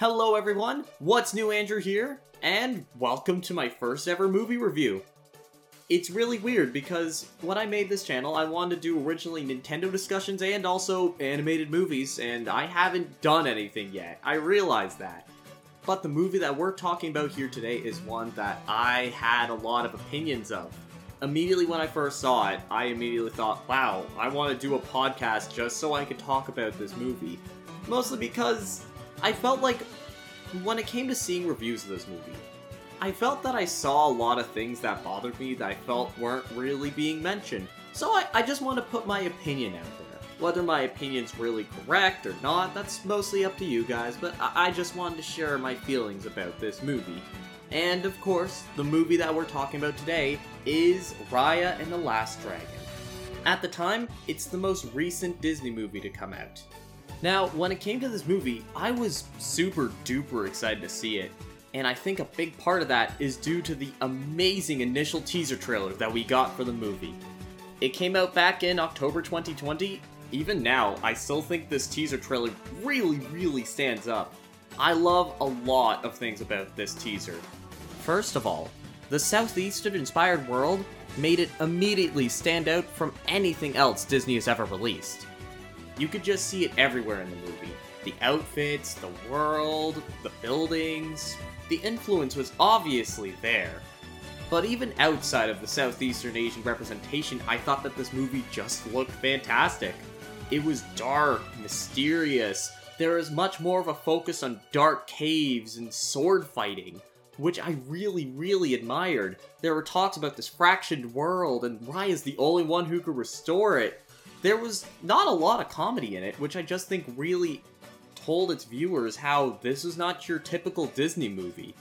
Hello everyone, what's new Andrew here, and welcome to my first ever movie review. It's really weird because when I made this channel, I wanted to do originally Nintendo discussions and also animated movies, and I haven't done anything yet. I realize that. But the movie that we're talking about here today is one that I had a lot of opinions of. Immediately when I first saw it, I immediately thought, wow, I want to do a podcast just so I could talk about this movie. Mostly because I felt like when it came to seeing reviews of this movie, I felt that I saw a lot of things that bothered me that I felt weren't really being mentioned. So I, I just want to put my opinion out there. Whether my opinion's really correct or not, that's mostly up to you guys, but I, I just wanted to share my feelings about this movie. And of course, the movie that we're talking about today is Raya and the Last Dragon. At the time, it's the most recent Disney movie to come out. Now, when it came to this movie, I was super duper excited to see it, and I think a big part of that is due to the amazing initial teaser trailer that we got for the movie. It came out back in October 2020. Even now, I still think this teaser trailer really, really stands up. I love a lot of things about this teaser. First of all, the Southeastern inspired world made it immediately stand out from anything else Disney has ever released. You could just see it everywhere in the movie. The outfits, the world, the buildings. The influence was obviously there. But even outside of the Southeastern Asian representation, I thought that this movie just looked fantastic. It was dark, mysterious. There was much more of a focus on dark caves and sword fighting, which I really, really admired. There were talks about this fractured world, and Raya is the only one who could restore it there was not a lot of comedy in it, which I just think really told its viewers how this is not your typical Disney movie.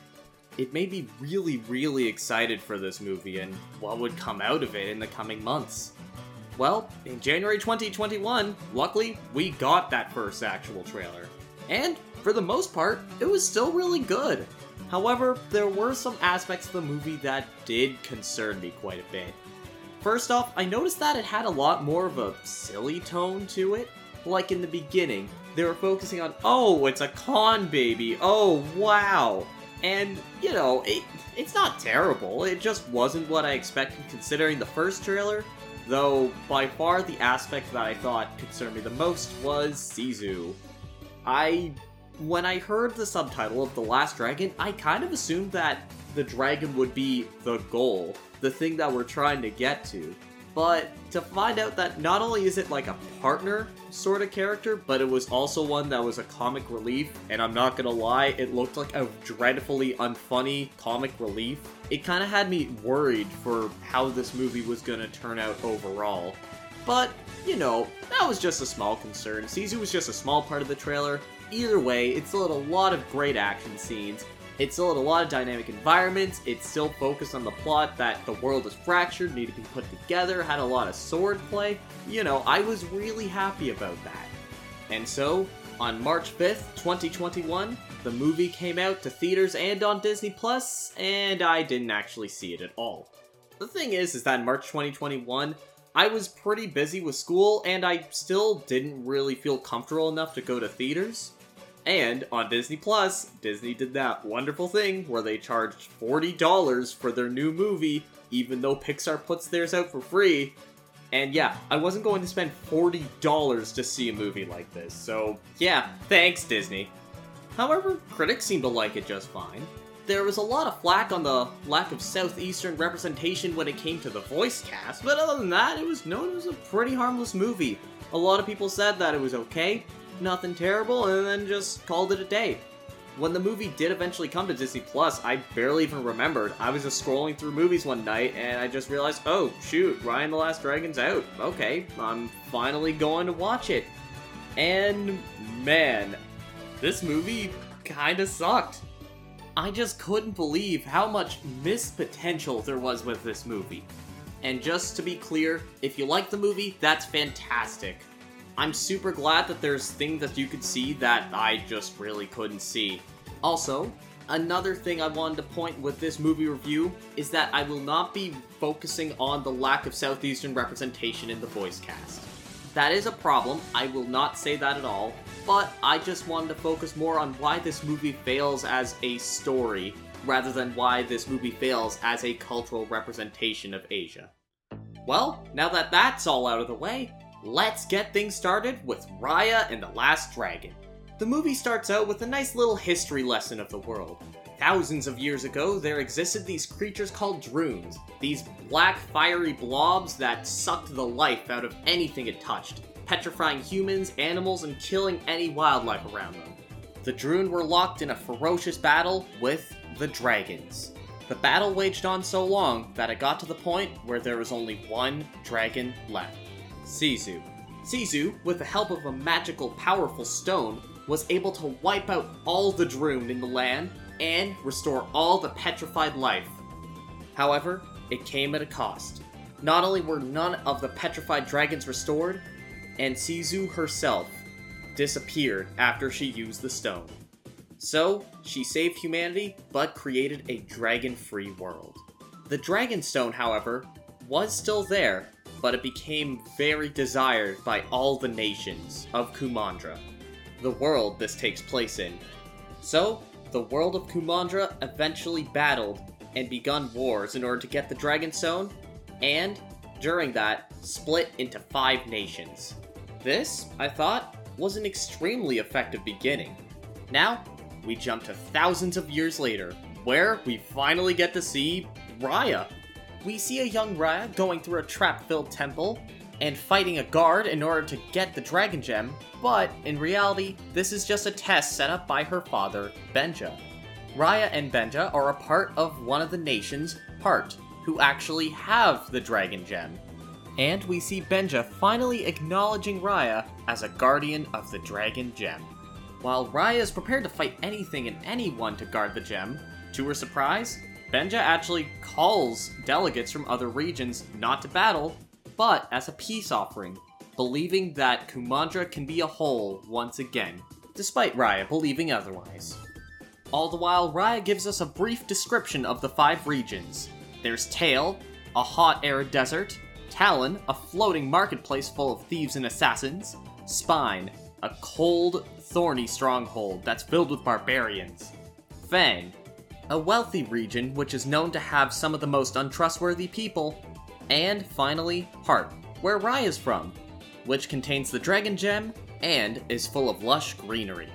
It made me really, really excited for this movie and what would come out of it in the coming months. Well, in January 2021, luckily, we got that first actual trailer. And, for the most part, it was still really good. However, there were some aspects of the movie that did concern me quite a bit. First off, I noticed that it had a lot more of a silly tone to it. Like in the beginning, they were focusing on, oh, it's a con baby, oh, wow. And, you know, it, it's not terrible, it just wasn't what I expected considering the first trailer. Though, by far the aspect that I thought concerned me the most was Sisu. I. When I heard the subtitle of The Last Dragon, I kind of assumed that the dragon would be the goal, the thing that we're trying to get to. But to find out that not only is it like a partner sort of character, but it was also one that was a comic relief, and I'm not gonna lie, it looked like a dreadfully unfunny comic relief. It kind of had me worried for how this movie was gonna turn out overall. But, you know, that was just a small concern. Sisu was just a small part of the trailer. Either way, it still had a lot of great action scenes, it still had a lot of dynamic environments, it still focused on the plot that the world is fractured, need to be put together, had a lot of sword play. You know, I was really happy about that. And so, on March 5th, 2021, the movie came out to theaters and on Disney Plus, and I didn't actually see it at all. The thing is, is that in March 2021, I was pretty busy with school, and I still didn't really feel comfortable enough to go to theaters. And on Disney Plus, Disney did that wonderful thing where they charged $40 for their new movie, even though Pixar puts theirs out for free. And yeah, I wasn't going to spend $40 to see a movie like this, so yeah, thanks, Disney. However, critics seem to like it just fine. There was a lot of flack on the lack of Southeastern representation when it came to the voice cast, but other than that, it was known as a pretty harmless movie. A lot of people said that it was okay, nothing terrible, and then just called it a day. When the movie did eventually come to Disney Plus, I barely even remembered. I was just scrolling through movies one night and I just realized, oh, shoot, Raya the Last Dragon's out. Okay, I'm finally going to watch it. And man, this movie kinda sucked. I just couldn't believe how much missed potential there was with this movie. And just to be clear, if you like the movie, that's fantastic. I'm super glad that there's things that you could see that I just really couldn't see. Also, another thing I wanted to point with this movie review is that I will not be focusing on the lack of Southeastern representation in the voice cast. That is a problem, I will not say that at all, but I just wanted to focus more on why this movie fails as a story, rather than why this movie fails as a cultural representation of Asia. Well, now that that's all out of the way, let's get things started with Raya and the Last Dragon. The movie starts out with a nice little history lesson of the world. Thousands of years ago, there existed these creatures called Druuns, these black fiery blobs that sucked the life out of anything it touched, petrifying humans, animals, and killing any wildlife around them. The Druun were locked in a ferocious battle with the dragons. The battle waged on so long that it got to the point where there was only one dragon left Sisu. Sisu, with the help of a magical, powerful stone, was able to wipe out all the Druun in the land and restore all the petrified life. However, it came at a cost. Not only were none of the petrified dragons restored, and Sisu herself disappeared after she used the stone. So, she saved humanity, but created a dragon free world. The Dragon Stone, however, was still there, but it became very desired by all the nations of Kumandra, the world this takes place in. So, the world of Kumandra eventually battled and begun wars in order to get the Dragon Stone, and, during that, split into five nations. This, I thought, was an extremely effective beginning. Now, we jump to thousands of years later, where we finally get to see Raya. We see a young Raya going through a trap filled temple and fighting a guard in order to get the Dragon Gem, but in reality, this is just a test set up by her father, Benja. Raya and Benja are a part of one of the nations, Part, who actually have the Dragon Gem. And we see Benja finally acknowledging Raya as a guardian of the Dragon Gem. While Raya is prepared to fight anything and anyone to guard the gem, to her surprise, Benja actually calls delegates from other regions not to battle, but as a peace offering, believing that Kumandra can be a whole once again, despite Raya believing otherwise. All the while, Raya gives us a brief description of the five regions. There's Tail, a hot arid desert, Talon, a floating marketplace full of thieves and assassins, Spine, a cold, thorny stronghold that's filled with barbarians. Fang, a wealthy region which is known to have some of the most untrustworthy people. And finally, Heart, where Raya is from, which contains the Dragon Gem and is full of lush greenery.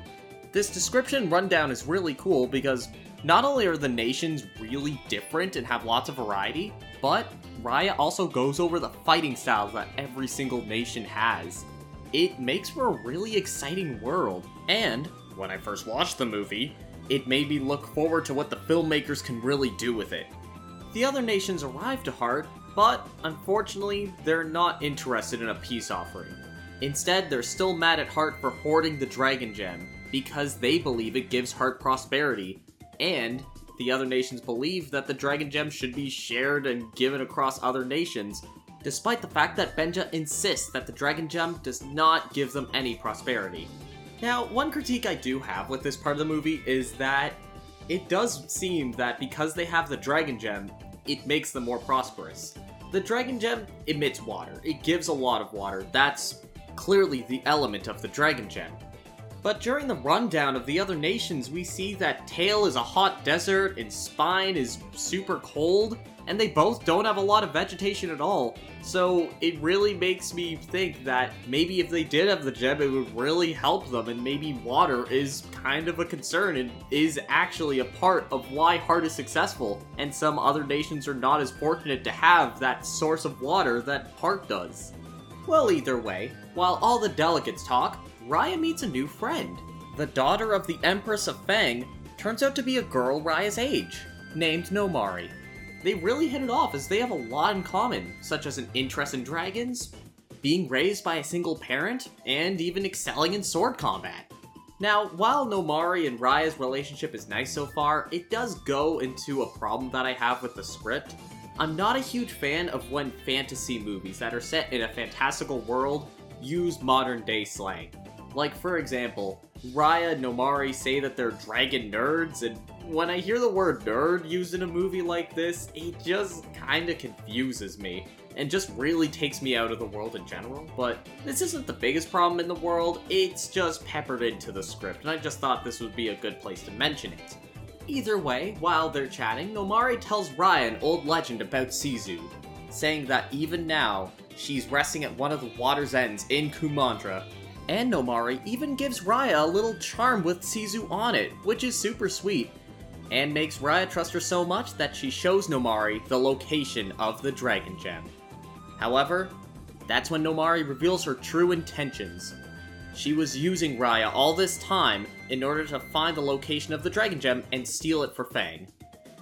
This description rundown is really cool because not only are the nations really different and have lots of variety, but Raya also goes over the fighting styles that every single nation has it makes for a really exciting world. And when I first watched the movie, it made me look forward to what the filmmakers can really do with it. The other nations arrive to Heart, but unfortunately, they're not interested in a peace offering. Instead, they're still mad at Heart for hoarding the Dragon Gem, because they believe it gives Heart prosperity, and the other nations believe that the Dragon Gem should be shared and given across other nations, despite the fact that Benja insists that the Dragon Gem does not give them any prosperity. Now, one critique I do have with this part of the movie is that it does seem that because they have the Dragon Gem, it makes them more prosperous. The Dragon Gem emits water, it gives a lot of water, that's clearly the element of the Dragon Gem. But during the rundown of the other nations, we see that Tail is a hot desert and Spine is super cold, and they both don't have a lot of vegetation at all. So it really makes me think that maybe if they did have the gem, it would really help them, and maybe water is kind of a concern and is actually a part of why Heart is successful, and some other nations are not as fortunate to have that source of water that Heart does. Well, either way, while all the delegates talk, Raya meets a new friend. The daughter of the Empress of Fang turns out to be a girl Raya's age, named Namaari they really hit it off as they have a lot in common, such as an interest in dragons, being raised by a single parent, and even excelling in sword combat. Now, while Namaari and Raya's relationship is nice so far, it does go into a problem that I have with the script. I'm not a huge fan of when fantasy movies that are set in a fantastical world use modern day slang. Like, for example, Raya and Namaari say that they're dragon nerds, and when I hear the word nerd used in a movie like this, it just kinda confuses me. and just really takes me out of the world in general. But this isn't the biggest problem in the world, it's just peppered into the script, and I just thought this would be a good place to mention it. Either way, while they're chatting, Namaari tells Raya an old legend about Sisu, saying that even now, she's resting at one of the water's ends in Kumandra. And Namaari even gives Raya a little charm with Sisu on it, which is super sweet, and makes Raya trust her so much that she shows Namaari the location of the Dragon Gem. However, that's when Namaari reveals her true intentions. She was using Raya all this time in order to find the location of the Dragon Gem and steal it for Fang.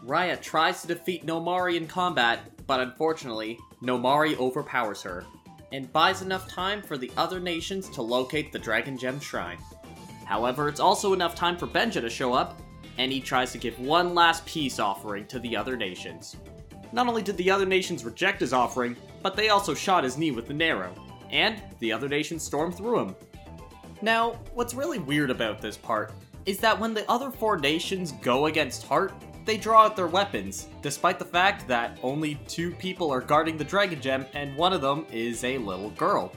Raya tries to defeat Namaari in combat, but unfortunately, Namaari overpowers her, and buys enough time for the other nations to locate the Dragon Gem Shrine. However, it's also enough time for Benja to show up, and he tries to give one last peace offering to the other nations. Not only did the other nations reject his offering, but they also shot his knee with an arrow, and the other nations stormed through him. Now, what's really weird about this part is that when the other four nations go against Heart, they draw out their weapons, despite the fact that only two people are guarding the Dragon Gem and one of them is a little girl.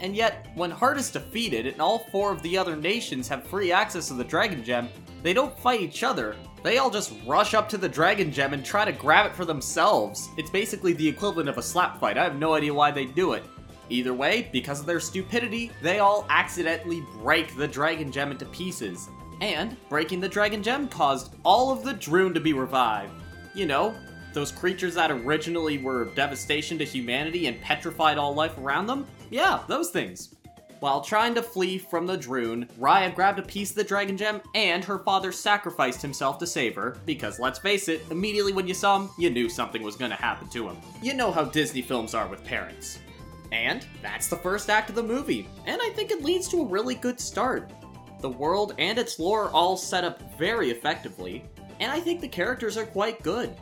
And yet, when Heart is defeated and all four of the other nations have free access to the Dragon Gem, they don't fight each other. They all just rush up to the Dragon Gem and try to grab it for themselves. It's basically the equivalent of a slap fight. I have no idea why they do it. Either way, because of their stupidity, they all accidentally break the Dragon Gem into pieces. And breaking the Dragon Gem caused all of the Druun to be revived. You know, those creatures that originally were devastation to humanity and petrified all life around them? Yeah, those things. While trying to flee from the Druun, Raya grabbed a piece of the Dragon Gem, and her father sacrificed himself to save her, because let's face it, immediately when you saw him, you knew something was gonna happen to him. You know how Disney films are with parents. And that's the first act of the movie, and I think it leads to a really good start. The world and its lore are all set up very effectively, and I think the characters are quite good.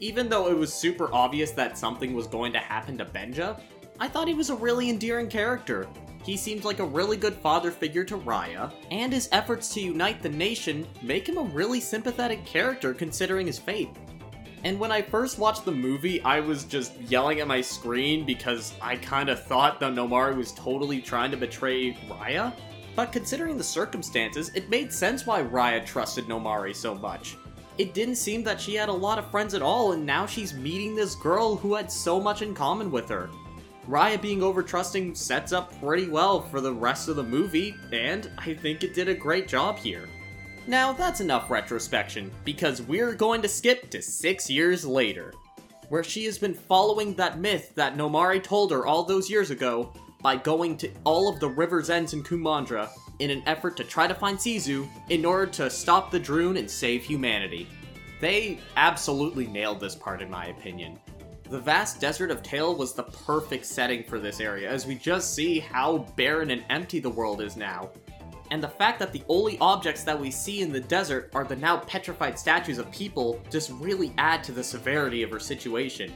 Even though it was super obvious that something was going to happen to Benja, I thought he was a really endearing character. He seemed like a really good father figure to Raya, and his efforts to unite the nation make him a really sympathetic character considering his fate. And when I first watched the movie, I was just yelling at my screen because I kind of thought that Namaari was totally trying to betray Raya. But considering the circumstances, it made sense why Raya trusted Namaari so much. It didn't seem that she had a lot of friends at all, and now she's meeting this girl who had so much in common with her. Raya being overtrusting sets up pretty well for the rest of the movie, and I think it did a great job here. Now, that's enough retrospection, because we're going to skip to six years later, where she has been following that myth that Namaari told her all those years ago by going to all of the river's ends in Kumandra in an effort to try to find Sisu in order to stop the Druun and save humanity. They absolutely nailed this part in my opinion. The vast desert of Tail was the perfect setting for this area, as we just see how barren and empty the world is now. And the fact that the only objects that we see in the desert are the now petrified statues of people just really add to the severity of her situation.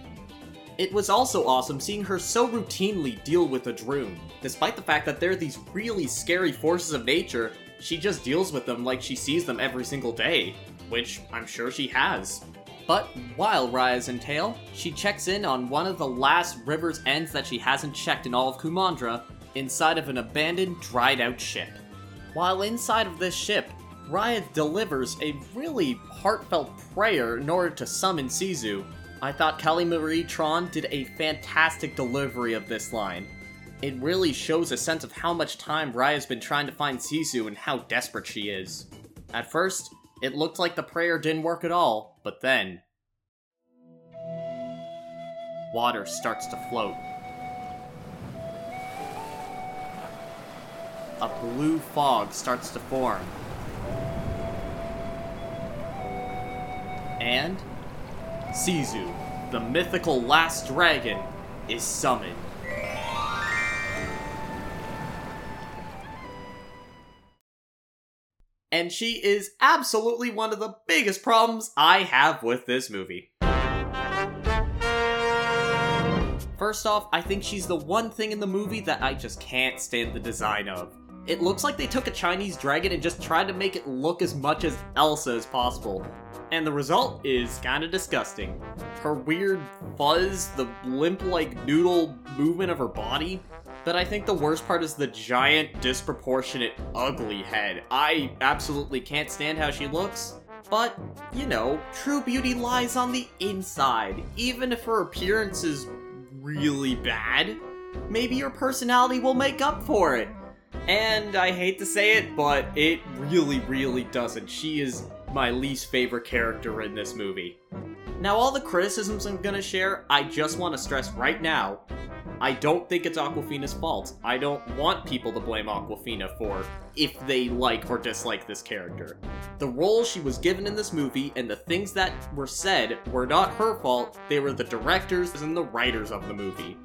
It was also awesome seeing her so routinely deal with the Druun. Despite the fact that they're these really scary forces of nature, she just deals with them like she sees them every single day, which I'm sure she has. But while Raya's in Tail, she checks in on one of the last river's ends that she hasn't checked in all of Kumandra, inside of an abandoned, dried out ship. While inside of this ship, Raya delivers a really heartfelt prayer in order to summon Sisu. I thought Kelly Marie Tran did a fantastic delivery of this line. It really shows a sense of how much time Raya's been trying to find Sisu and how desperate she is. At first, it looked like the prayer didn't work at all, but then. Water starts to float. A blue fog starts to form. And. Sisu, the mythical last dragon, is summoned. And she is absolutely one of the biggest problems I have with this movie. First off, I think she's the one thing in the movie that I just can't stand the design of. It looks like they took a Chinese dragon and just tried to make it look as much as Elsa as possible. And the result is kinda disgusting. her weird fuzz, the limp-like noodle movement of her body. But I think the worst part is the giant, disproportionate, ugly head. I absolutely can't stand how she looks. But, you know, true beauty lies on the inside. Even if her appearance is really bad, maybe your personality will make up for it. And I hate to say it, but it really, really doesn't. She is my least favorite character in this movie. Now, all the criticisms I'm gonna share, I just want to stress right now I don't think it's Awkwafina's fault. I don't want people to blame Awkwafina for if they like or dislike this character. The role she was given in this movie and the things that were said were not her fault, they were the directors and the writers of the movie.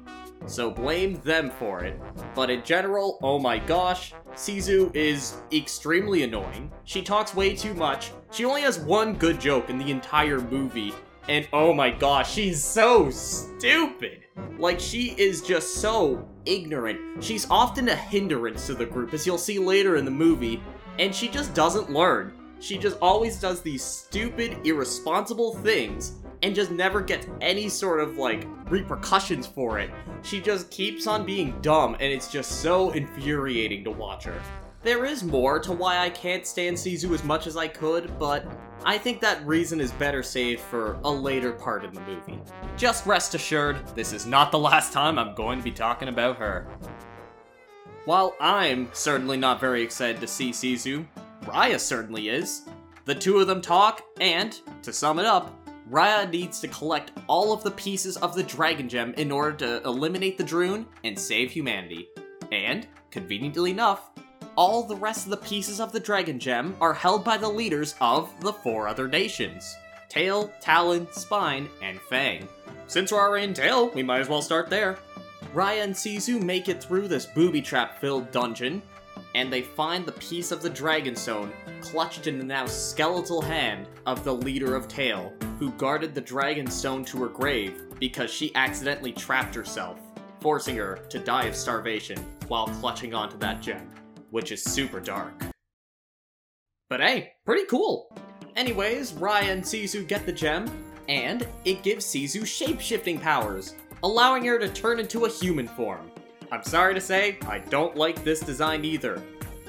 So blame them for it. But in general, oh my gosh, Sisu is extremely annoying. She talks way too much. She only has one good joke in the entire movie, and oh my gosh, she's so stupid. Like, she is just so ignorant. She's often a hindrance to the group, as you'll see later in the movie, and she just doesn't learn. She just always does these stupid, irresponsible things and just never gets any sort of like repercussions for it. She just keeps on being dumb, and it's just so infuriating to watch her. There is more to why I can't stand Sisu as much as I could, but I think that reason is better saved for a later part in the movie. Just rest assured, this is not the last time I'm going to be talking about her. While I'm certainly not very excited to see Sisu, Raya certainly is. The two of them talk, and, to sum it up, Raya needs to collect all of the pieces of the Dragon Gem in order to eliminate the Druun and save humanity. And, conveniently enough, all the rest of the pieces of the Dragon Gem are held by the leaders of the four other nations Tail, Talon, Spine, and Fang. Since we're already in Tail, we might as well start there. Raya and Sisu make it through this booby trap filled dungeon, and they find the piece of the Dragon Stone clutched in the now skeletal hand of the leader of Tail, who guarded the Dragon Stone to her grave because she accidentally trapped herself, forcing her to die of starvation while clutching onto that gem which is super dark. But hey, pretty cool! Anyways, Raya and Sisu get the gem, and it gives Sisu shape-shifting powers, allowing her to turn into a human form. I'm sorry to say, I don't like this design either.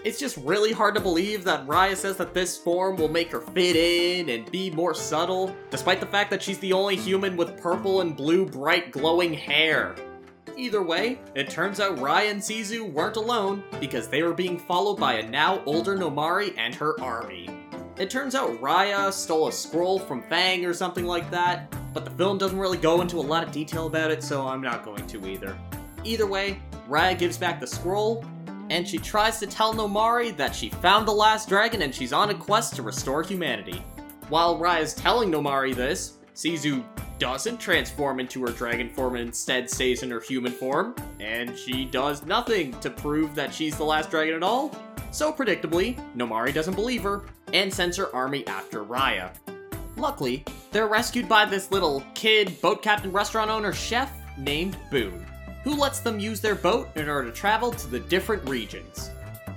It's just really hard to believe that Raya says that this form will make her fit in and be more subtle, despite the fact that she's the only human with purple and blue bright glowing hair. Either way, it turns out Raya and Sisu weren't alone, because they were being followed by a now older Namaari and her army. It turns out Raya stole a scroll from Fang or something like that, but the film doesn't really go into a lot of detail about it, so I'm not going to either. Either way, Raya gives back the scroll, and she tries to tell Namaari that she found the last dragon and she's on a quest to restore humanity. While Raya's telling Namaari this, Sisu doesn't transform into her dragon form and instead stays in her human form, and she does nothing to prove that she's the last dragon at all. So predictably, Namaari doesn't believe her and sends her army after Raya. Luckily, they're rescued by this little kid, boat captain, restaurant owner, chef named Boun, who lets them use their boat in order to travel to the different regions.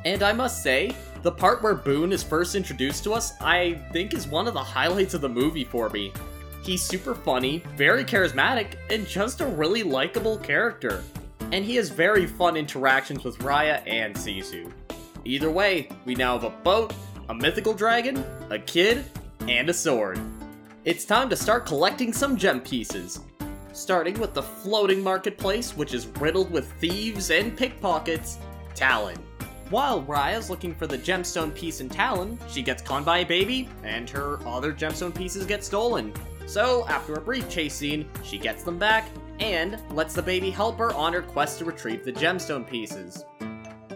And I must say, the part where Boun is first introduced to us, I think is one of the highlights of the movie for me. He's super funny, very charismatic, and just a really likable character. And he has very fun interactions with Raya and Sisu. Either way, we now have a boat, a mythical dragon, a kid, and a sword. It's time to start collecting some gem pieces. Starting with the floating marketplace, which is riddled with thieves and pickpockets, Talon. While Raya's looking for the gemstone piece in Talon, she gets conned by a baby, and her other gemstone pieces get stolen. So, after a brief chase scene, she gets them back and lets the baby help her on her quest to retrieve the gemstone pieces.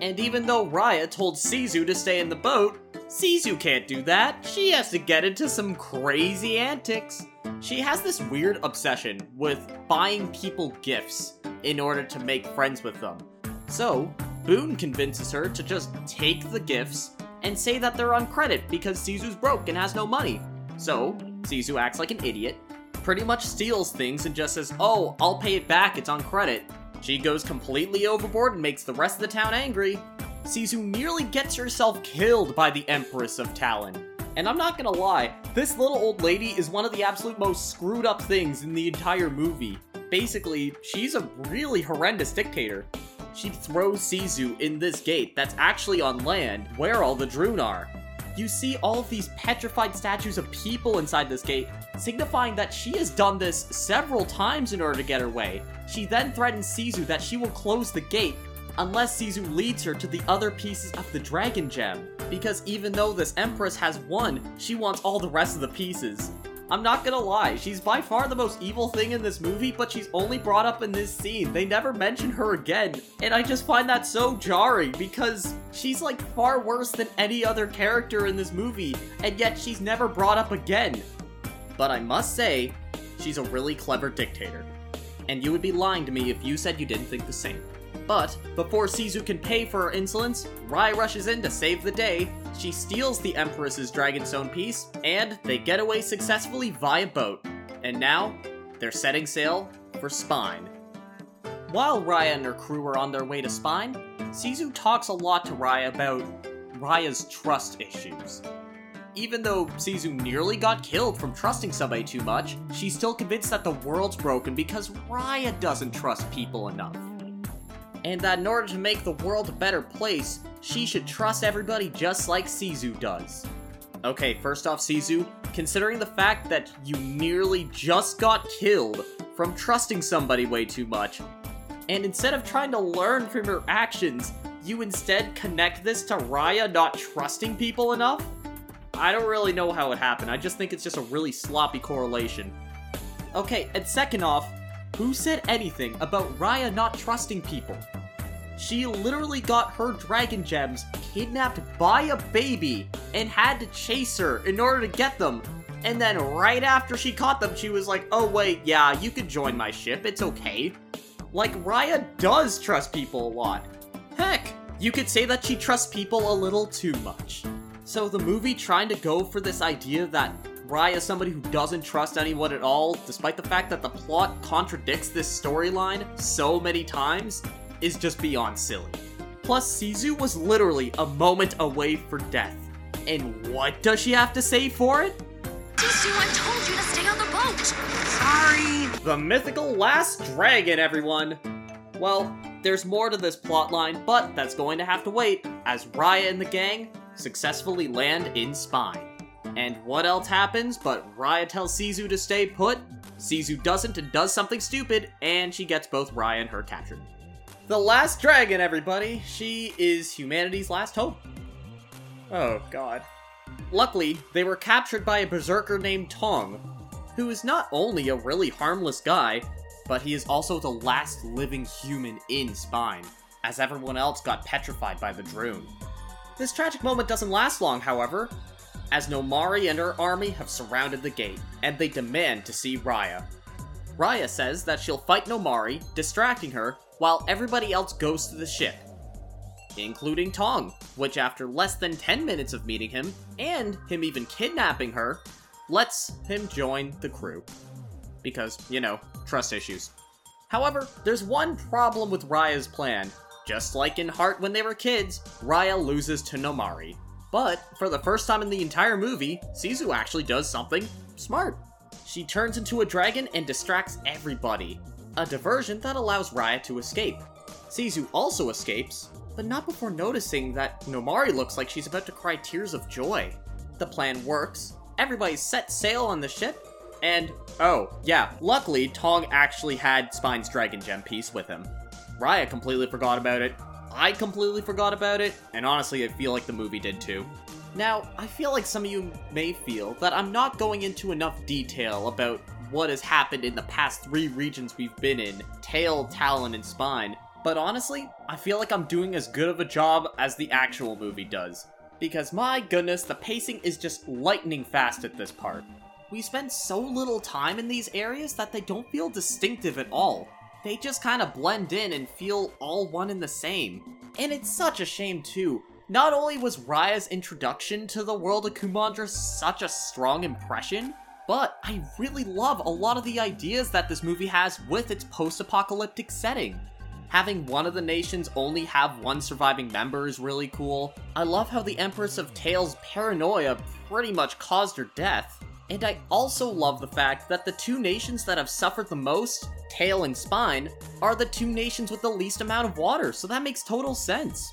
And even though Raya told Sisu to stay in the boat, Sisu can't do that. She has to get into some crazy antics. She has this weird obsession with buying people gifts in order to make friends with them. So, Boun convinces her to just take the gifts and say that they're on credit because Sisu's broke and has no money. So, Sisu acts like an idiot, pretty much steals things and just says, oh, I'll pay it back, it's on credit. She goes completely overboard and makes the rest of the town angry. Sisu nearly gets herself killed by the Empress of Talon. And I'm not gonna lie, this little old lady is one of the absolute most screwed up things in the entire movie. Basically, she's a really horrendous dictator. She throws Sisu in this gate that's actually on land, where all the Druun are. You see all of these petrified statues of people inside this gate, signifying that she has done this several times in order to get her way. She then threatens Sisu that she will close the gate unless Sisu leads her to the other pieces of the Dragon Gem, because even though this Empress has one, she wants all the rest of the pieces. I'm not gonna lie, she's by far the most evil thing in this movie, but she's only brought up in this scene. They never mention her again, and I just find that so jarring because she's like far worse than any other character in this movie, and yet she's never brought up again. But I must say, she's a really clever dictator. And you would be lying to me if you said you didn't think the same. But before Sisu can pay for her insolence, Raya rushes in to save the day. She steals the Empress's Dragonstone piece, and they get away successfully via boat. And now, they're setting sail for Spine. While Raya and her crew are on their way to Spine, Sisu talks a lot to Raya about Raya's trust issues. Even though Sisu nearly got killed from trusting somebody too much, she's still convinced that the world's broken because Raya doesn't trust people enough and that in order to make the world a better place, she should trust everybody just like Sisu does. Okay, first off, Sisu, considering the fact that you nearly just got killed from trusting somebody way too much, and instead of trying to learn from your actions, you instead connect this to Raya not trusting people enough? I don't really know how it happened, I just think it's just a really sloppy correlation. Okay, and second off, who said anything about Raya not trusting people? She literally got her dragon gems kidnapped by a baby and had to chase her in order to get them. And then right after she caught them, she was like, oh wait, yeah, you could join my ship, it's okay. Like, Raya does trust people a lot. Heck, you could say that she trusts people a little too much. So the movie trying to go for this idea that Raya is somebody who doesn't trust anyone at all, despite the fact that the plot contradicts this storyline so many times, is just beyond silly. Plus, Sisu was literally a moment away for death. And what does she have to say for it? Sisu, I told you to stay on the boat! Sorry! The mythical last dragon, everyone! Well, there's more to this plotline, but that's going to have to wait as Raya and the gang successfully land in Spine. And what else happens but Raya tells Sisu to stay put, Sisu doesn't and does something stupid, and she gets both Raya and her captured. The last dragon, everybody! She is humanity's last hope. Oh, god. Luckily, they were captured by a berserker named Tong, who is not only a really harmless guy, but he is also the last living human in Spine, as everyone else got petrified by the Druun. This tragic moment doesn't last long, however, as Namaari and her army have surrounded the gate, and they demand to see Raya. Raya says that she'll fight Namaari, distracting her, while everybody else goes to the ship, including Tong, which after less than 10 minutes of meeting him, and him even kidnapping her, lets him join the crew. Because, you know, trust issues. However, there's one problem with Raya's plan. Just like in Heart when they were kids, Raya loses to Namaari. But for the first time in the entire movie, Sisu actually does something smart. She turns into a dragon and distracts everybody. A diversion that allows Raya to escape. Sisu also escapes, but not before noticing that Namaari looks like she's about to cry tears of joy. The plan works, everybody sets sail on the ship, and oh, yeah, luckily Tong actually had Spine's Dragon Gem piece with him. Raya completely forgot about it, I completely forgot about it, and honestly, I feel like the movie did too. Now, I feel like some of you may feel that I'm not going into enough detail about what has happened in the past three regions we've been in Tail, Talon, and Spine, but honestly, I feel like I'm doing as good of a job as the actual movie does. Because my goodness, the pacing is just lightning fast at this part. We spend so little time in these areas that they don't feel distinctive at all they just kind of blend in and feel all one and the same. And it's such a shame too. Not only was Raya's introduction to the world of Kumandra such a strong impression, but I really love a lot of the ideas that this movie has with its post-apocalyptic setting. Having one of the nations only have one surviving member is really cool. I love how the Empress of Tails' paranoia pretty much caused her death. And I also love the fact that the two nations that have suffered the most, Tail and Spine, are the two nations with the least amount of water, so that makes total sense.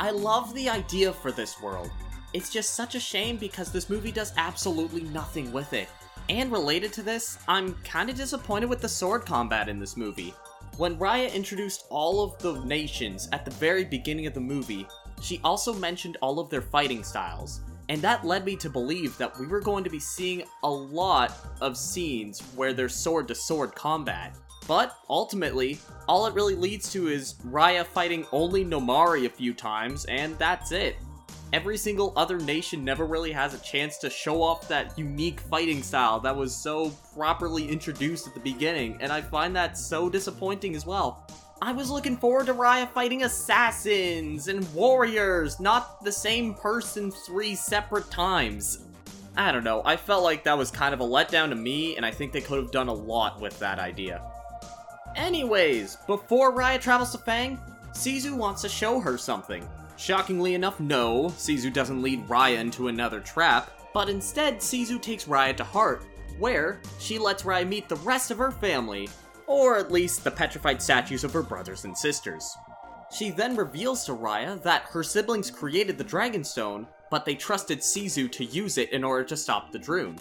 I love the idea for this world. It's just such a shame because this movie does absolutely nothing with it. And related to this, I'm kinda disappointed with the sword combat in this movie. When Raya introduced all of the nations at the very beginning of the movie, she also mentioned all of their fighting styles. And that led me to believe that we were going to be seeing a lot of scenes where there's sword to sword combat. But ultimately, all it really leads to is Raya fighting only Namaari a few times, and that's it. Every single other nation never really has a chance to show off that unique fighting style that was so properly introduced at the beginning, and I find that so disappointing as well. I was looking forward to Raya fighting assassins and warriors, not the same person three separate times. I don't know, I felt like that was kind of a letdown to me, and I think they could have done a lot with that idea. Anyways, before Raya travels to Fang, Sisu wants to show her something. Shockingly enough, no, Sisu doesn't lead Raya into another trap, but instead Sisu takes Raya to Heart, where she lets Raya meet the rest of her family, or at least the petrified statues of her brothers and sisters. She then reveals to Raya that her siblings created the Dragonstone, but they trusted Sisu to use it in order to stop the Druun.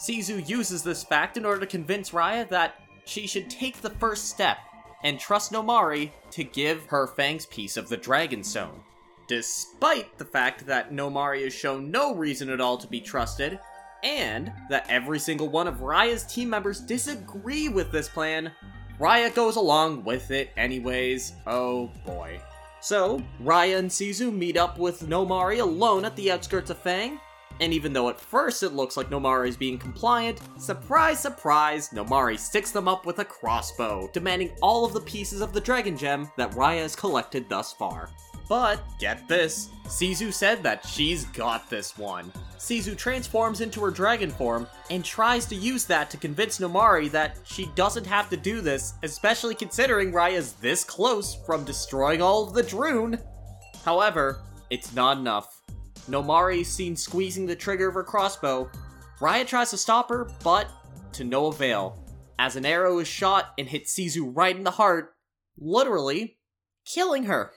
Sisu uses this fact in order to convince Raya that she should take the first step and trust Namaari to give her Fang's piece of the Dragonstone. Despite the fact that Namaari has shown no reason at all to be trusted, and that every single one of Raya's team members disagree with this plan, Raya goes along with it anyways. Oh boy. So, Raya and Sisu meet up with Namaari alone at the outskirts of Fang, and even though at first it looks like Namaari is being compliant, surprise, surprise, Namaari sticks them up with a crossbow, demanding all of the pieces of the Dragon Gem that Raya has collected thus far. But, get this, Sisu said that she's got this one. Sisu transforms into her dragon form and tries to use that to convince Namaari that she doesn't have to do this, especially considering Raya's this close from destroying all of the Druun. However, it's not enough. Namaari is seen squeezing the trigger of her crossbow. Raya tries to stop her, but to no avail, as an arrow is shot and hits Sisu right in the heart, literally killing her.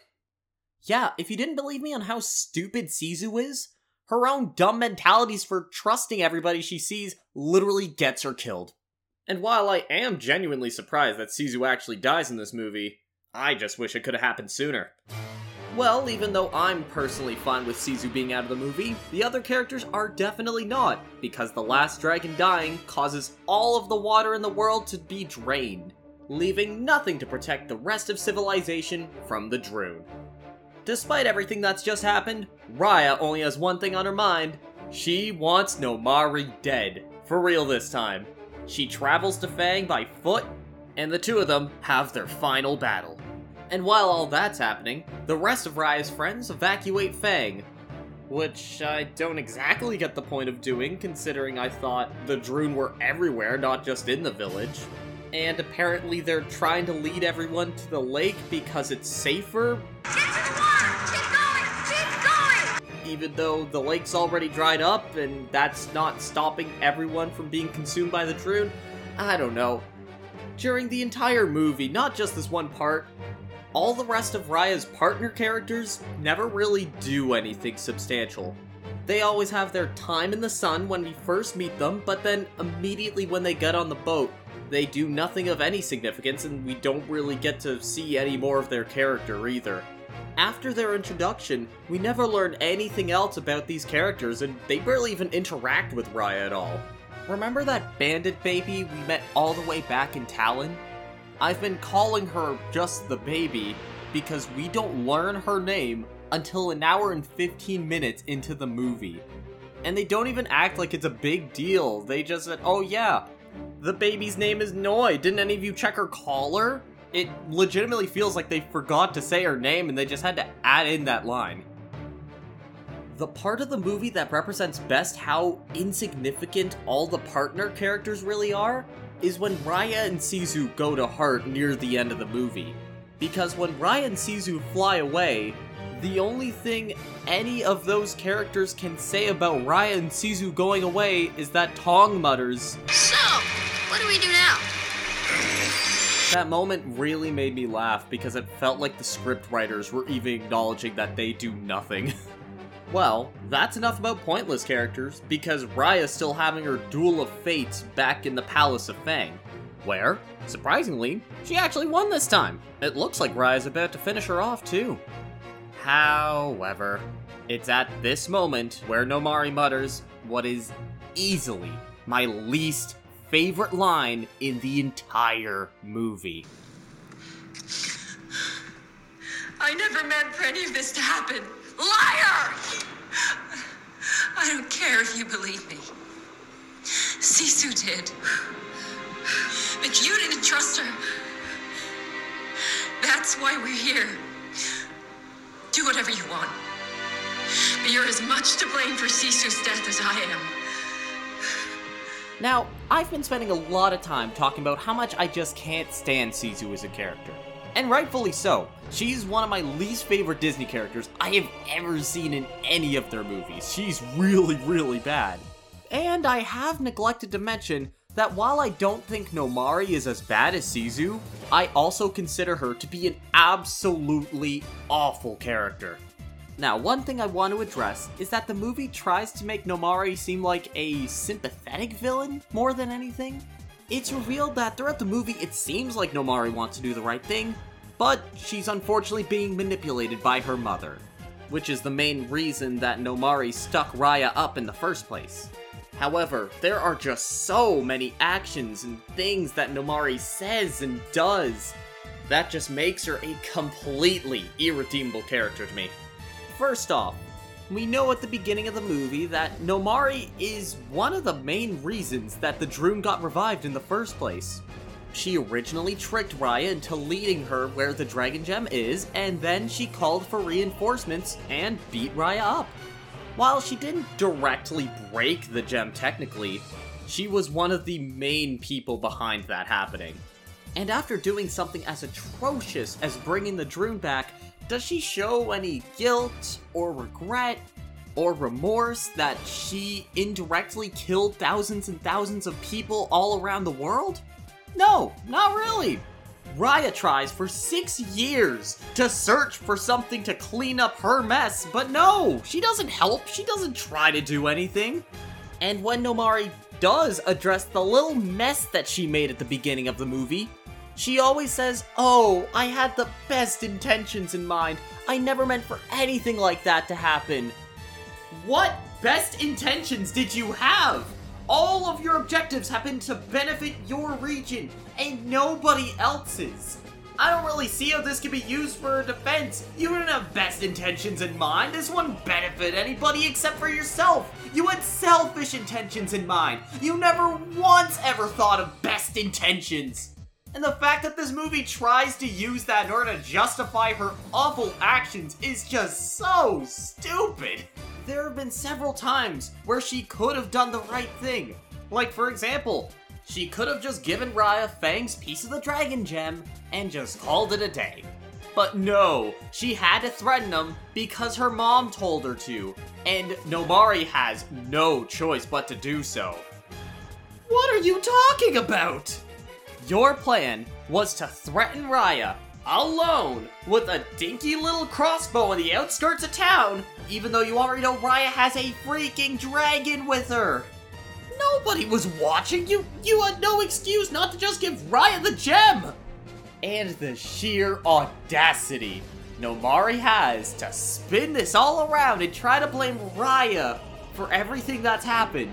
Yeah, if you didn't believe me on how stupid Sisu is, her own dumb mentalities for trusting everybody she sees literally gets her killed. And while I am genuinely surprised that Sisu actually dies in this movie, I just wish it could have happened sooner. Well, even though I'm personally fine with Sisu being out of the movie, the other characters are definitely not, because the last dragon dying causes all of the water in the world to be drained, leaving nothing to protect the rest of civilization from the Druun. Despite everything that's just happened, Raya only has one thing on her mind. She wants Namaari dead. For real this time. She travels to Fang by foot, and the two of them have their final battle. And while all that's happening, the rest of Raya's friends evacuate Fang. Which I don't exactly get the point of doing, considering I thought the Druun were everywhere, not just in the village. And apparently they're trying to lead everyone to the lake because it's safer, Get to the water! Keep going! Keep going! even though the lake's already dried up and that's not stopping everyone from being consumed by the Druun. I don't know. During the entire movie, not just this one part, all the rest of Raya's partner characters never really do anything substantial. They always have their time in the sun when we first meet them, but then immediately when they get on the boat, they do nothing of any significance and we don't really get to see any more of their character either. After their introduction, we never learn anything else about these characters and they barely even interact with Raya at all. Remember that bandit baby we met all the way back in Talon? I've been calling her just the baby because we don't learn her name until an hour and 15 minutes into the movie. And they don't even act like it's a big deal. They just said, oh yeah, the baby's name is Noi. Didn't any of you check her collar? It legitimately feels like they forgot to say her name and they just had to add in that line. The part of the movie that represents best how insignificant all the partner characters really are is when Raya and Sisu go to Heart near the end of the movie. Because when Raya and Sisu fly away, the only thing any of those characters can say about Raya and Sisu going away is that Tong mutters, So, what do we do now? That moment really made me laugh because it felt like the script writers were even acknowledging that they do nothing. well, that's enough about pointless characters because Raya's still having her duel of fates back in the Palace of Fang, where, surprisingly, she actually won this time. It looks like Raya's about to finish her off too. However, it's at this moment where Namaari mutters what is easily my least favorite line in the entire movie. I never meant for any of this to happen. Liar! I don't care if you believe me. Sisu did. But you didn't trust her. That's why we're here. Do whatever you want. But you're as much to blame for Sisu's death as I am. Now, I've been spending a lot of time talking about how much I just can't stand Sisu as a character. And rightfully so. She's one of my least favorite Disney characters I have ever seen in any of their movies. She's really, really bad. And I have neglected to mention that while I don't think Namaari is as bad as Sisu, I also consider her to be an absolutely awful character. Now, one thing I want to address is that the movie tries to make Namaari seem like a sympathetic villain more than anything. It's revealed that throughout the movie it seems like Namaari wants to do the right thing, but she's unfortunately being manipulated by her mother, which is the main reason that Namaari stuck Raya up in the first place. However, there are just so many actions and things that Namaari says and does that just makes her a completely irredeemable character to me. First off, we know at the beginning of the movie that Namaari is one of the main reasons that the Druun got revived in the first place. She originally tricked Raya into leading her where the Dragon Gem is, and then she called for reinforcements and beat Raya up. While she didn't directly break the gem technically, she was one of the main people behind that happening. And after doing something as atrocious as bringing the Druun back, does she show any guilt or regret or remorse that she indirectly killed thousands and thousands of people all around the world? No, not really. Raya tries for six years to search for something to clean up her mess, but no, she doesn't help. She doesn't try to do anything. And when Namaari does address the little mess that she made at the beginning of the movie, she always says, Oh, I had the best intentions in mind. I never meant for anything like that to happen. What best intentions did you have? All of your objectives happen to benefit your region and nobody else's. I don't really see how this could be used for defense. You didn't have best intentions in mind. This wouldn't benefit anybody except for yourself. You had selfish intentions in mind. You never once ever thought of best intentions. And the fact that this movie tries to use that in order to justify her awful actions is just so stupid. There have been several times where she could have done the right thing. Like, for example, she could have just given Raya Fang's piece of the Dragon Gem and just called it a day. But no, she had to threaten him because her mom told her to, and Namaari has no choice but to do so. What are you talking about? Your plan was to threaten Raya alone with a dinky little crossbow on the outskirts of town, even though you already know Raya has a freaking dragon with her. Nobody was watching you. You had no excuse not to just give Raya the gem. And the sheer audacity Namaari has to spin this all around and try to blame Raya for everything that's happened.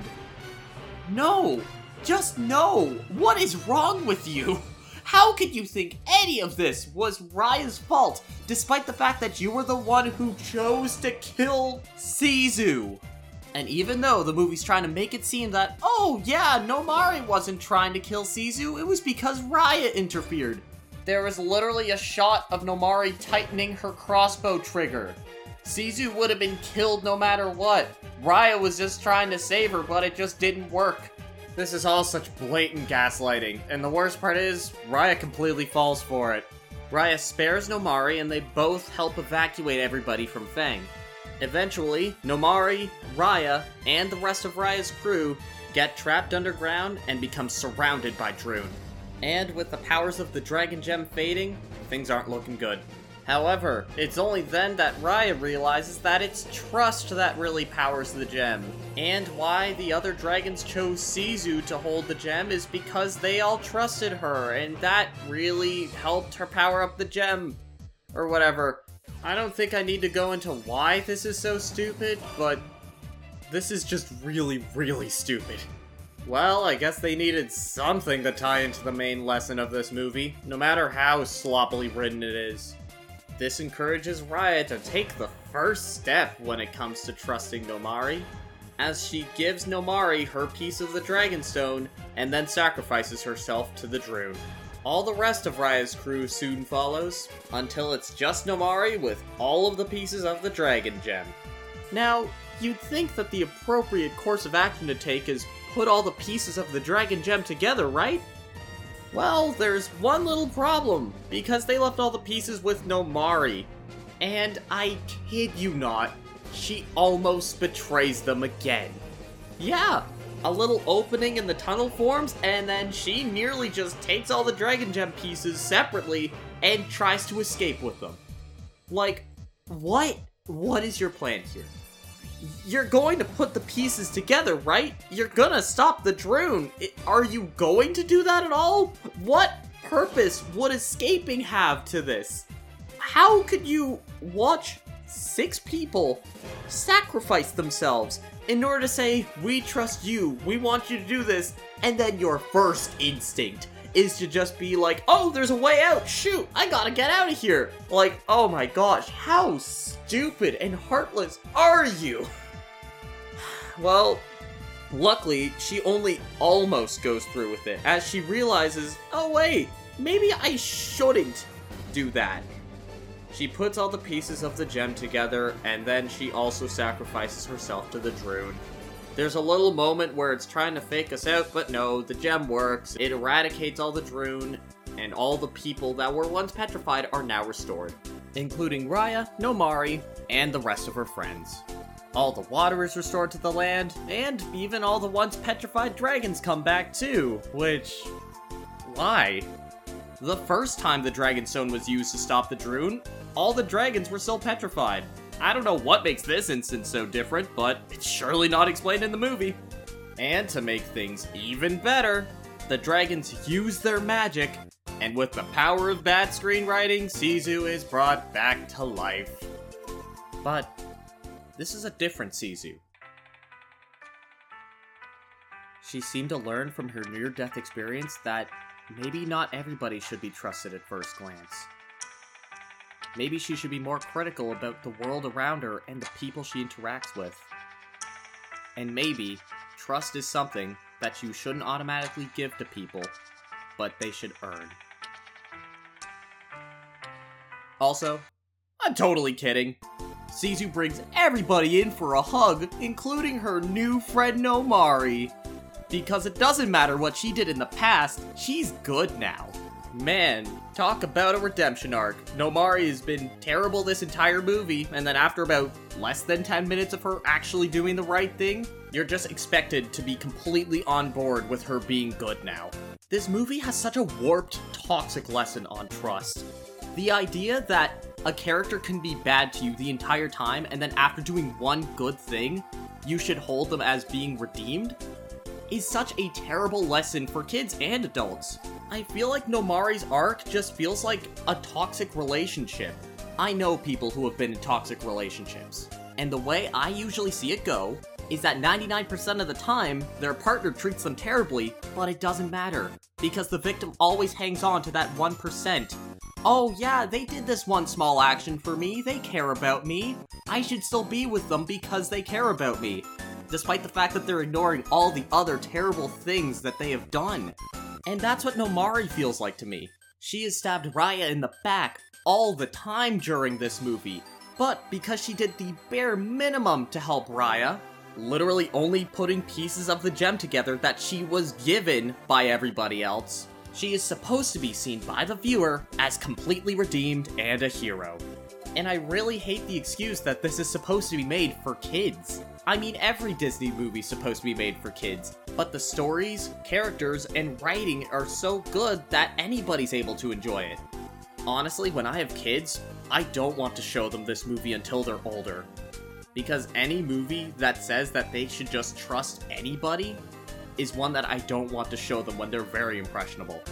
No, just no. What is wrong with you? How could you think any of this was Raya's fault, despite the fact that you were the one who chose to kill Sisu? And even though the movie's trying to make it seem that, oh yeah, Namaari wasn't trying to kill Sisu, it was because Raya interfered. There is literally a shot of Namaari tightening her crossbow trigger. Sisu would have been killed no matter what. Raya was just trying to save her, but it just didn't work. This is all such blatant gaslighting, and the worst part is, Raya completely falls for it. Raya spares Namaari and they both help evacuate everybody from Fang. Eventually, Namaari, Raya, and the rest of Raya's crew get trapped underground and become surrounded by Druun. And with the powers of the Dragon Gem fading, things aren't looking good. However, it's only then that Raya realizes that it's trust that really powers the gem. And why the other dragons chose Sisu to hold the gem is because they all trusted her, and that really helped her power up the gem. Or whatever. I don't think I need to go into why this is so stupid, but this is just really, really stupid. Well, I guess they needed something to tie into the main lesson of this movie, no matter how sloppily written it is. This encourages Raya to take the first step when it comes to trusting Namaari, as she gives Namaari her piece of the Dragonstone and then sacrifices herself to the Druun. All the rest of Raya's crew soon follows, until it's just Namaari with all of the pieces of the Dragon Gem. Now, you'd think that the appropriate course of action to take is put all the pieces of the Dragon Gem together, right? Well, there's one little problem, because they left all the pieces with Namaari. And I kid you not, she almost betrays them again. Yeah, a little opening in the tunnel forms, and then she nearly just takes all the Dragon Gem pieces separately and tries to escape with them. Like, what? What is your plan here? You're going to put the pieces together, right? You're gonna stop the drone. Are you going to do that at all? What purpose would escaping have to this? How could you watch six people sacrifice themselves in order to say, We trust you, we want you to do this, and then your first instinct is to just be like, Oh, there's a way out, shoot, I gotta get out of here. Like, oh my gosh, how stupid and heartless are you? Well, luckily, she only almost goes through with it as she realizes, oh wait, maybe I shouldn't do that. She puts all the pieces of the gem together and then she also sacrifices herself to the Druun. There's a little moment where it's trying to fake us out, but no, the gem works. It eradicates all the Druun, and all the people that were once petrified are now restored, including Raya, Namaari, and the rest of her friends. All the water is restored to the land, and even all the once petrified dragons come back too, which. Why? The first time the Dragonstone was used to stop the Druun, all the dragons were still petrified. I don't know what makes this instance so different, but it's surely not explained in the movie. And to make things even better, the dragons use their magic, and with the power of bad screenwriting, Sisu is brought back to life. But this is a different Sisu. She seemed to learn from her near death experience that maybe not everybody should be trusted at first glance. Maybe she should be more critical about the world around her and the people she interacts with. And maybe trust is something that you shouldn't automatically give to people, but they should earn. Also, I'm totally kidding. Sisu brings everybody in for a hug, including her new friend Namaari. Because it doesn't matter what she did in the past, she's good now. Man, talk about a redemption arc. Namaari has been terrible this entire movie, and then after about less than 10 minutes of her actually doing the right thing, you're just expected to be completely on board with her being good now. This movie has such a warped, toxic lesson on trust. The idea that a character can be bad to you the entire time, and then after doing one good thing, you should hold them as being redeemed is such a terrible lesson for kids and adults. I feel like Namaari's arc just feels like a toxic relationship. I know people who have been in toxic relationships, and the way I usually see it go is that 99% of the time, their partner treats them terribly, but it doesn't matter, because the victim always hangs on to that 1%. Oh yeah, they did this one small action for me, they care about me. I should still be with them because they care about me despite the fact that they're ignoring all the other terrible things that they have done. And that's what Namaari feels like to me. She has stabbed Raya in the back all the time during this movie, but because she did the bare minimum to help Raya, literally only putting pieces of the gem together that she was given by everybody else, she is supposed to be seen by the viewer as completely redeemed and a hero. And I really hate the excuse that this is supposed to be made for kids. I mean, every Disney movie's supposed to be made for kids, but the stories, characters, and writing are so good that anybody's able to enjoy it. Honestly, when I have kids, I don't want to show them this movie until they're older. Because any movie that says that they should just trust anybody is one that I don't want to show them when they're very impressionable.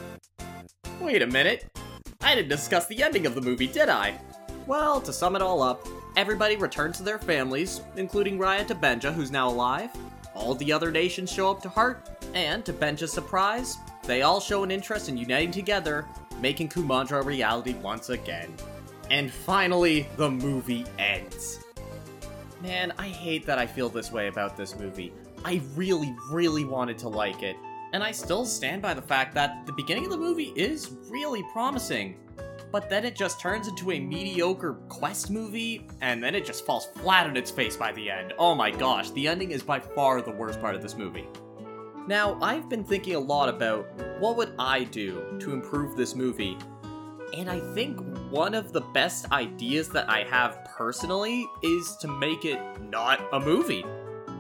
Wait a minute. I didn't discuss the ending of the movie, did I? Well, to sum it all up, everybody returns to their families, including Raya to Benja, who's now alive. All the other nations show up to Heart, and to Benja's surprise, they all show an interest in uniting together, making Kumandra a reality once again. And finally, the movie ends. Man, I hate that I feel this way about this movie. I really, really wanted to like it. And I still stand by the fact that the beginning of the movie is really promising. But then it just turns into a mediocre quest movie, and then it just falls flat on its face by the end. Oh my gosh, the ending is by far the worst part of this movie. Now, I've been thinking a lot about what would I do to improve this movie, and I think one of the best ideas that I have personally is to make it not a movie.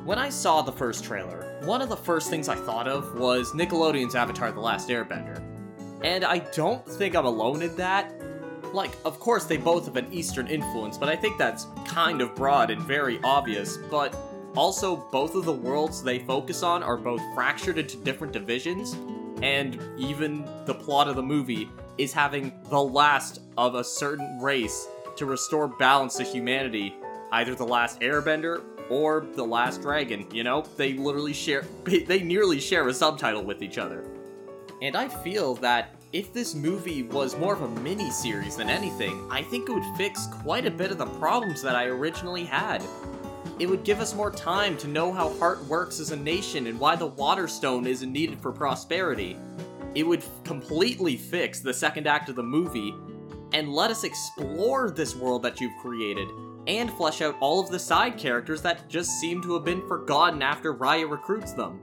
When I saw the first trailer, one of the first things I thought of was Nickelodeon's Avatar The Last Airbender. And I don't think I'm alone in that. Like, of course, they both have an Eastern influence, but I think that's kind of broad and very obvious. But also, both of the worlds they focus on are both fractured into different divisions, and even the plot of the movie is having the last of a certain race to restore balance to humanity, either the last airbender or the last dragon, you know? They literally share they nearly share a subtitle with each other. And I feel that if this movie was more of a mini series than anything, I think it would fix quite a bit of the problems that I originally had. It would give us more time to know how Heart works as a nation and why the Waterstone isn't needed for prosperity. It would completely fix the second act of the movie and let us explore this world that you've created and flesh out all of the side characters that just seem to have been forgotten after Raya recruits them.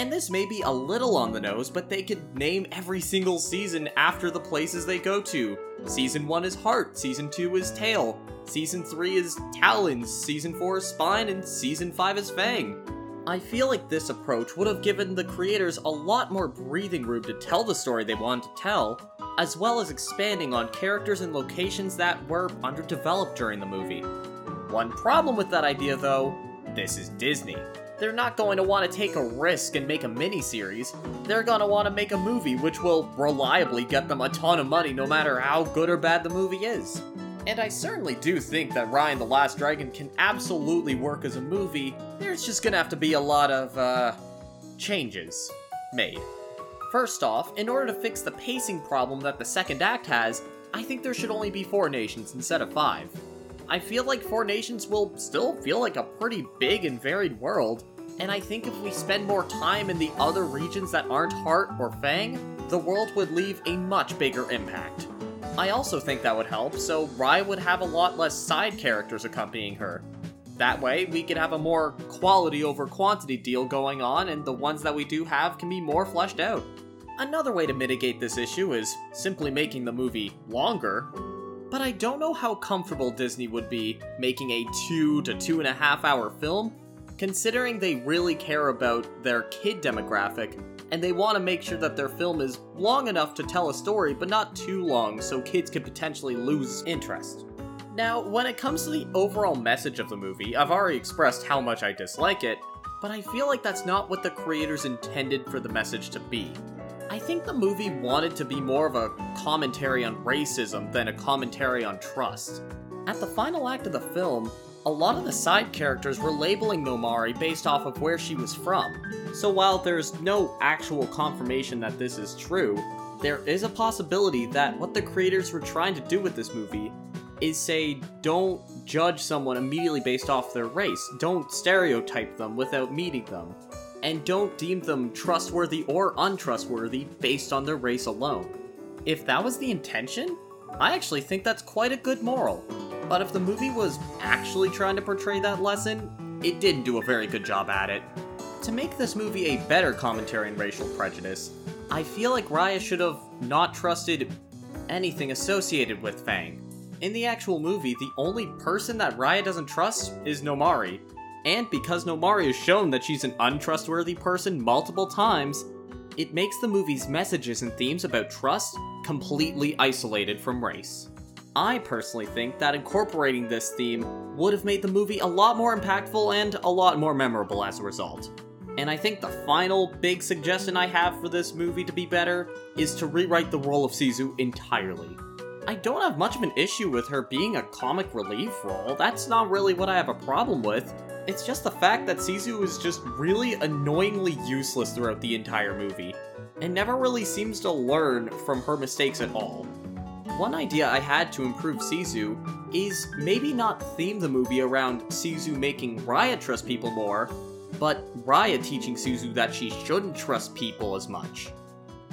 And this may be a little on the nose, but they could name every single season after the places they go to. Season 1 is Heart, Season 2 is Tail, Season 3 is Talons, Season 4 is Spine, and Season 5 is Fang. I feel like this approach would have given the creators a lot more breathing room to tell the story they wanted to tell, as well as expanding on characters and locations that were underdeveloped during the movie. One problem with that idea, though, this is Disney. They're not going to want to take a risk and make a miniseries. They're going to want to make a movie which will reliably get them a ton of money no matter how good or bad the movie is. And I certainly do think that Ryan the Last Dragon can absolutely work as a movie. There's just gonna have to be a lot of, uh, changes made. First off, in order to fix the pacing problem that the second act has, I think there should only be four nations instead of five. I feel like Four Nations will still feel like a pretty big and varied world, and I think if we spend more time in the other regions that aren't Heart or Fang, the world would leave a much bigger impact. I also think that would help, so Raya would have a lot less side characters accompanying her. That way, we could have a more quality over quantity deal going on, and the ones that we do have can be more fleshed out. Another way to mitigate this issue is simply making the movie longer, but I don't know how comfortable Disney would be making a two to two and a half hour film, considering they really care about their kid demographic and they want to make sure that their film is long enough to tell a story, but not too long so kids could potentially lose interest. Now, when it comes to the overall message of the movie, I've already expressed how much I dislike it, but I feel like that's not what the creators intended for the message to be. I think the movie wanted to be more of a commentary on racism than a commentary on trust. At the final act of the film, a lot of the side characters were labeling Namaari based off of where she was from. So while there's no actual confirmation that this is true, there is a possibility that what the creators were trying to do with this movie is say, don't judge someone immediately based off their race, don't stereotype them without meeting them, and don't deem them trustworthy or untrustworthy based on their race alone. If that was the intention, I actually think that's quite a good moral. But if the movie was actually trying to portray that lesson, it didn't do a very good job at it. To make this movie a better commentary on racial prejudice, I feel like Raya should have not trusted anything associated with Fang. In the actual movie, the only person that Raya doesn't trust is Namaari. And because Namaari has shown that she's an untrustworthy person multiple times, it makes the movie's messages and themes about trust completely isolated from race. I personally think that incorporating this theme would have made the movie a lot more impactful and a lot more memorable as a result. And I think the final big suggestion I have for this movie to be better is to rewrite the role of Sisu entirely. I don't have much of an issue with her being a comic relief role, that's not really what I have a problem with. It's just the fact that Sisu is just really annoyingly useless throughout the entire movie, and never really seems to learn from her mistakes at all. One idea I had to improve Sisu is maybe not theme the movie around Sisu making Raya trust people more, but Raya teaching Sisu that she shouldn't trust people as much.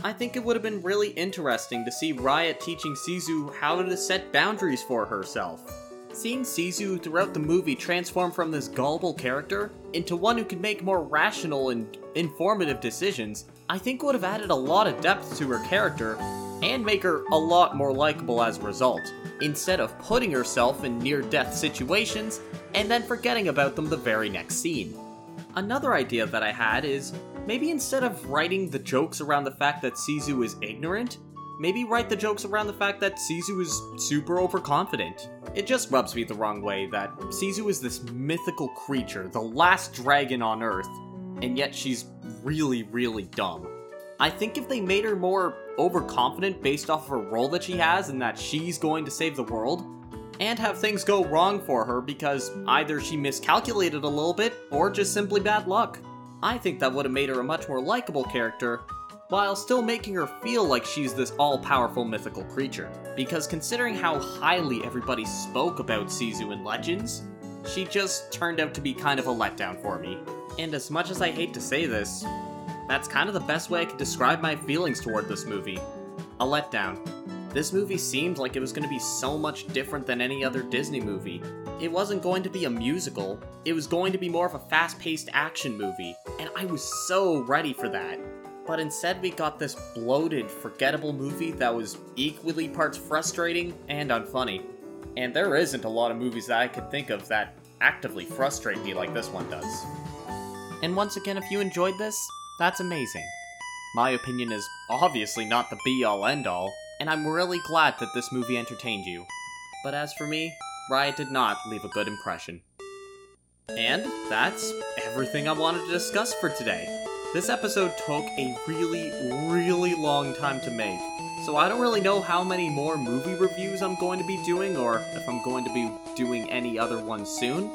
I think it would have been really interesting to see Raya teaching Sisu how to set boundaries for herself. Seeing Sisu throughout the movie transform from this gullible character into one who can make more rational and informative decisions, I think would have added a lot of depth to her character and make her a lot more likable as a result, instead of putting herself in near death situations and then forgetting about them the very next scene. Another idea that I had is maybe instead of writing the jokes around the fact that Sisu is ignorant, maybe write the jokes around the fact that Sisu is super overconfident. It just rubs me the wrong way that Sisu is this mythical creature, the last dragon on Earth, and yet she's really, really dumb. I think if they made her more overconfident based off of her role that she has and that she's going to save the world, and have things go wrong for her because either she miscalculated a little bit or just simply bad luck. I think that would have made her a much more likable character, while still making her feel like she's this all powerful mythical creature. Because considering how highly everybody spoke about Sisu in Legends, she just turned out to be kind of a letdown for me. And as much as I hate to say this, that's kind of the best way I could describe my feelings toward this movie. A letdown. This movie seemed like it was going to be so much different than any other Disney movie. It wasn't going to be a musical, it was going to be more of a fast paced action movie, and I was so ready for that. But instead, we got this bloated, forgettable movie that was equally parts frustrating and unfunny. And there isn't a lot of movies that I could think of that actively frustrate me like this one does. And once again, if you enjoyed this, that's amazing. My opinion is obviously not the be all end all, and I'm really glad that this movie entertained you. But as for me, Riot did not leave a good impression. And that's everything I wanted to discuss for today. This episode took a really, really long time to make, so I don't really know how many more movie reviews I'm going to be doing or if I'm going to be doing any other ones soon.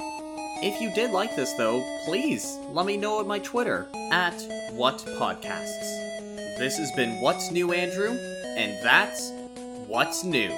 If you did like this though, please let me know at my Twitter at What Podcasts. This has been What's New Andrew, and that's What's New.